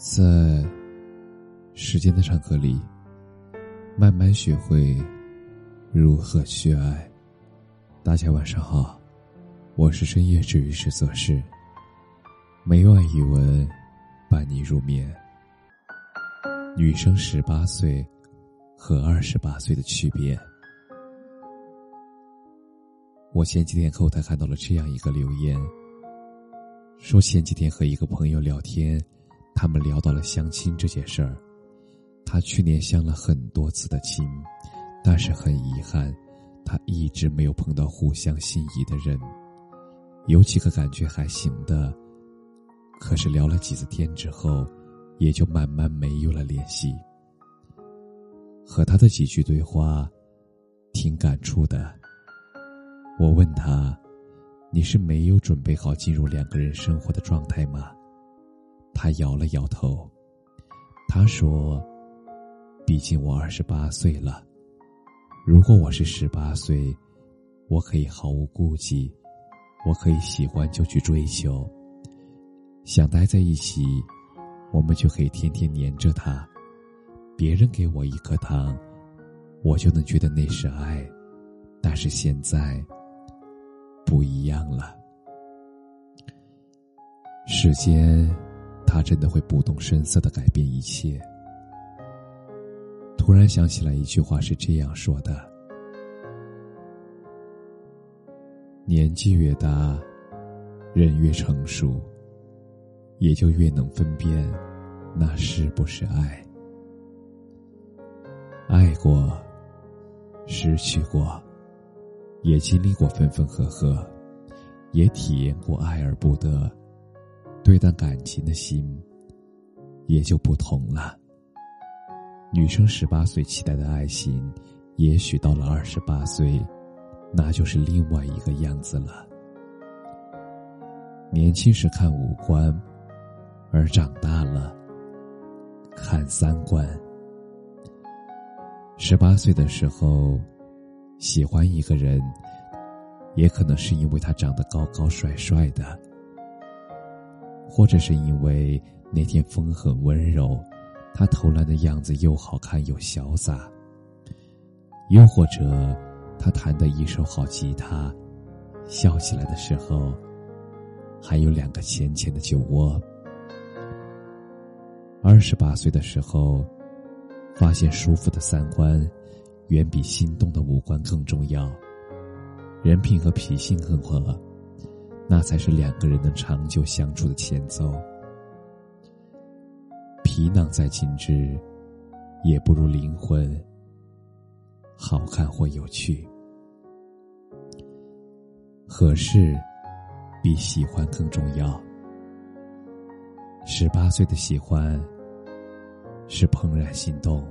在时间的长河里，慢慢学会如何去爱。大家晚上好，我是深夜治愈师则是每晚一文伴你入眠。女生十八岁和二十八岁的区别。我前几天后台看到了这样一个留言，说前几天和一个朋友聊天。他们聊到了相亲这件事儿，他去年相了很多次的亲，但是很遗憾，他一直没有碰到互相心仪的人。有几个感觉还行的，可是聊了几次天之后，也就慢慢没有了联系。和他的几句对话，挺感触的。我问他：“你是没有准备好进入两个人生活的状态吗？”他摇了摇头，他说：“毕竟我二十八岁了，如果我是十八岁，我可以毫无顾忌，我可以喜欢就去追求，想待在一起，我们就可以天天黏着他。别人给我一颗糖，我就能觉得那是爱，但是现在不一样了，时间。”他真的会不动声色的改变一切。突然想起来一句话是这样说的：年纪越大，人越成熟，也就越能分辨那是不是爱。爱过，失去过，也经历过分分合合，也体验过爱而不得。对待感情的心，也就不同了。女生十八岁期待的爱情，也许到了二十八岁，那就是另外一个样子了。年轻时看五官，而长大了看三观。十八岁的时候，喜欢一个人，也可能是因为他长得高高帅帅的。或者是因为那天风很温柔，他投篮的样子又好看又潇洒。又或者，他弹的一手好吉他，笑起来的时候，还有两个浅浅的酒窝。二十八岁的时候，发现舒服的三观，远比心动的五官更重要。人品和脾性更合。那才是两个人能长久相处的前奏。皮囊再精致，也不如灵魂好看或有趣。合适比喜欢更重要。十八岁的喜欢是怦然心动，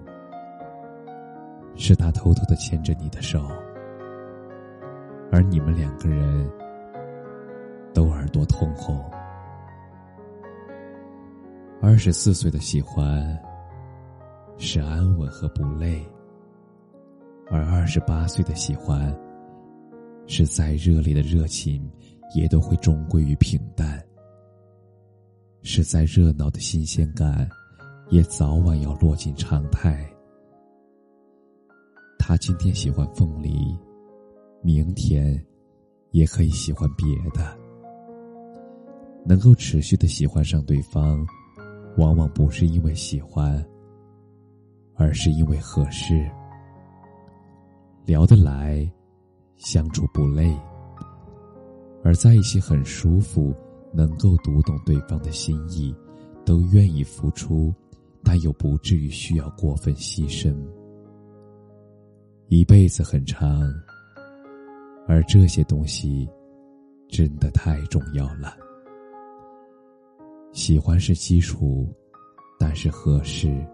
是他偷偷的牵着你的手，而你们两个人。都耳朵通红。二十四岁的喜欢是安稳和不累，而二十八岁的喜欢是再热烈的热情也都会终归于平淡，是再热闹的新鲜感也早晚要落进常态。他今天喜欢凤梨，明天也可以喜欢别的。能够持续的喜欢上对方，往往不是因为喜欢，而是因为合适，聊得来，相处不累，而在一起很舒服，能够读懂对方的心意，都愿意付出，但又不至于需要过分牺牲。一辈子很长，而这些东西，真的太重要了。喜欢是基础，但是合适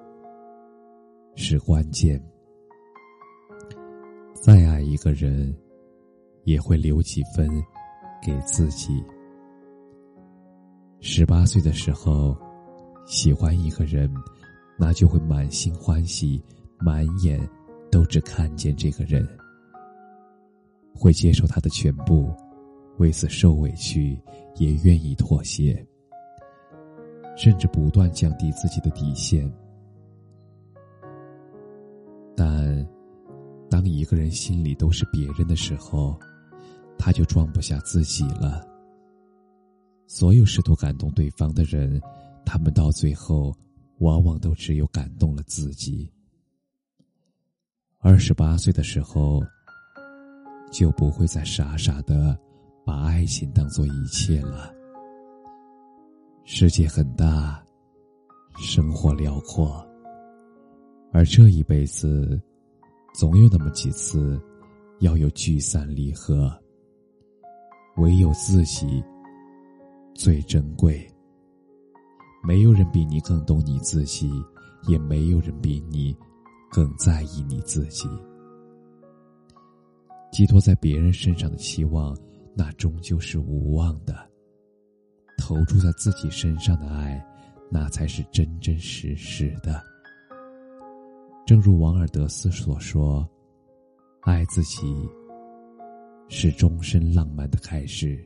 是关键。再爱一个人，也会留几分给自己。十八岁的时候，喜欢一个人，那就会满心欢喜，满眼都只看见这个人，会接受他的全部，为此受委屈，也愿意妥协。甚至不断降低自己的底线。但，当一个人心里都是别人的时候，他就装不下自己了。所有试图感动对方的人，他们到最后，往往都只有感动了自己。二十八岁的时候，就不会再傻傻的把爱情当做一切了。世界很大，生活辽阔，而这一辈子，总有那么几次，要有聚散离合。唯有自己最珍贵。没有人比你更懂你自己，也没有人比你更在意你自己。寄托在别人身上的期望，那终究是无望的。投注在自己身上的爱，那才是真真实实的。正如王尔德斯所说：“爱自己是终身浪漫的开始。”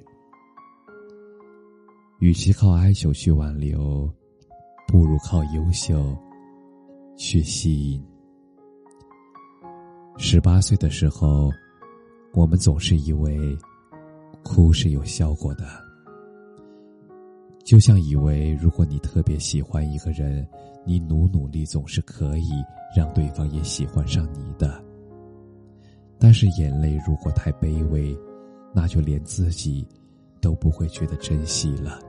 与其靠哀求去挽留，不如靠优秀去吸引。十八岁的时候，我们总是以为哭是有效果的。就像以为，如果你特别喜欢一个人，你努努力总是可以让对方也喜欢上你的。但是眼泪如果太卑微，那就连自己都不会觉得珍惜了。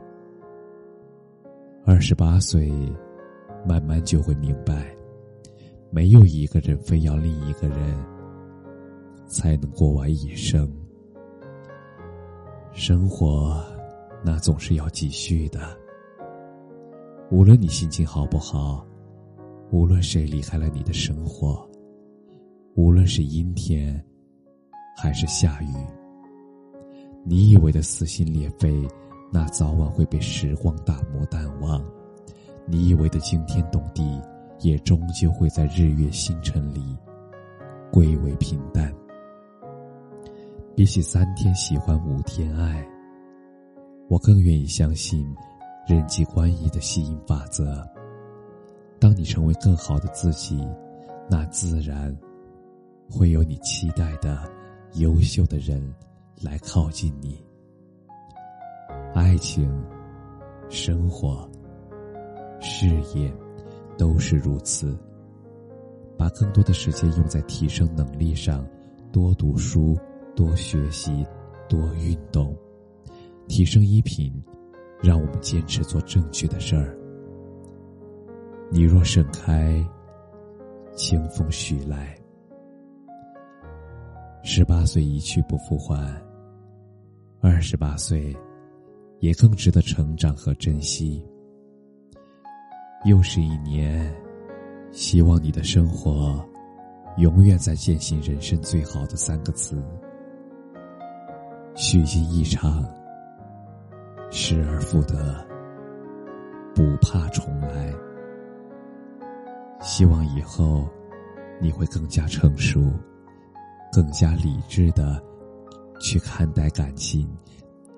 二十八岁，慢慢就会明白，没有一个人非要另一个人才能过完一生。生活。那总是要继续的。无论你心情好不好，无论谁离开了你的生活，无论是阴天，还是下雨，你以为的撕心裂肺，那早晚会被时光打磨淡忘；你以为的惊天动地，也终究会在日月星辰里归为平淡。比起三天喜欢五天爱。我更愿意相信人际关系的吸引法则。当你成为更好的自己，那自然会有你期待的优秀的人来靠近你。爱情、生活、事业都是如此。把更多的时间用在提升能力上，多读书，多学习，多运动。提升衣品，让我们坚持做正确的事儿。你若盛开，清风徐来。十八岁一去不复还，二十八岁也更值得成长和珍惜。又是一年，希望你的生活永远在践行人生最好的三个字：虚惊一场。失而复得，不怕重来。希望以后你会更加成熟，更加理智的去看待感情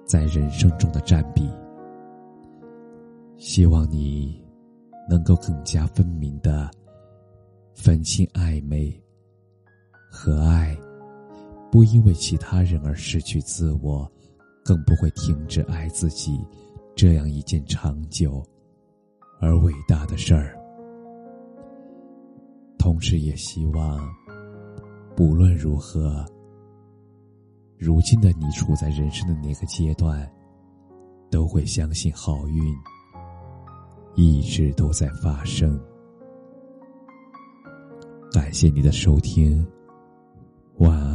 在人生中的占比。希望你能够更加分明的分清暧昧和爱，不因为其他人而失去自我。更不会停止爱自己，这样一件长久而伟大的事儿。同时也希望，不论如何，如今的你处在人生的哪个阶段，都会相信好运一直都在发生。感谢你的收听，晚安。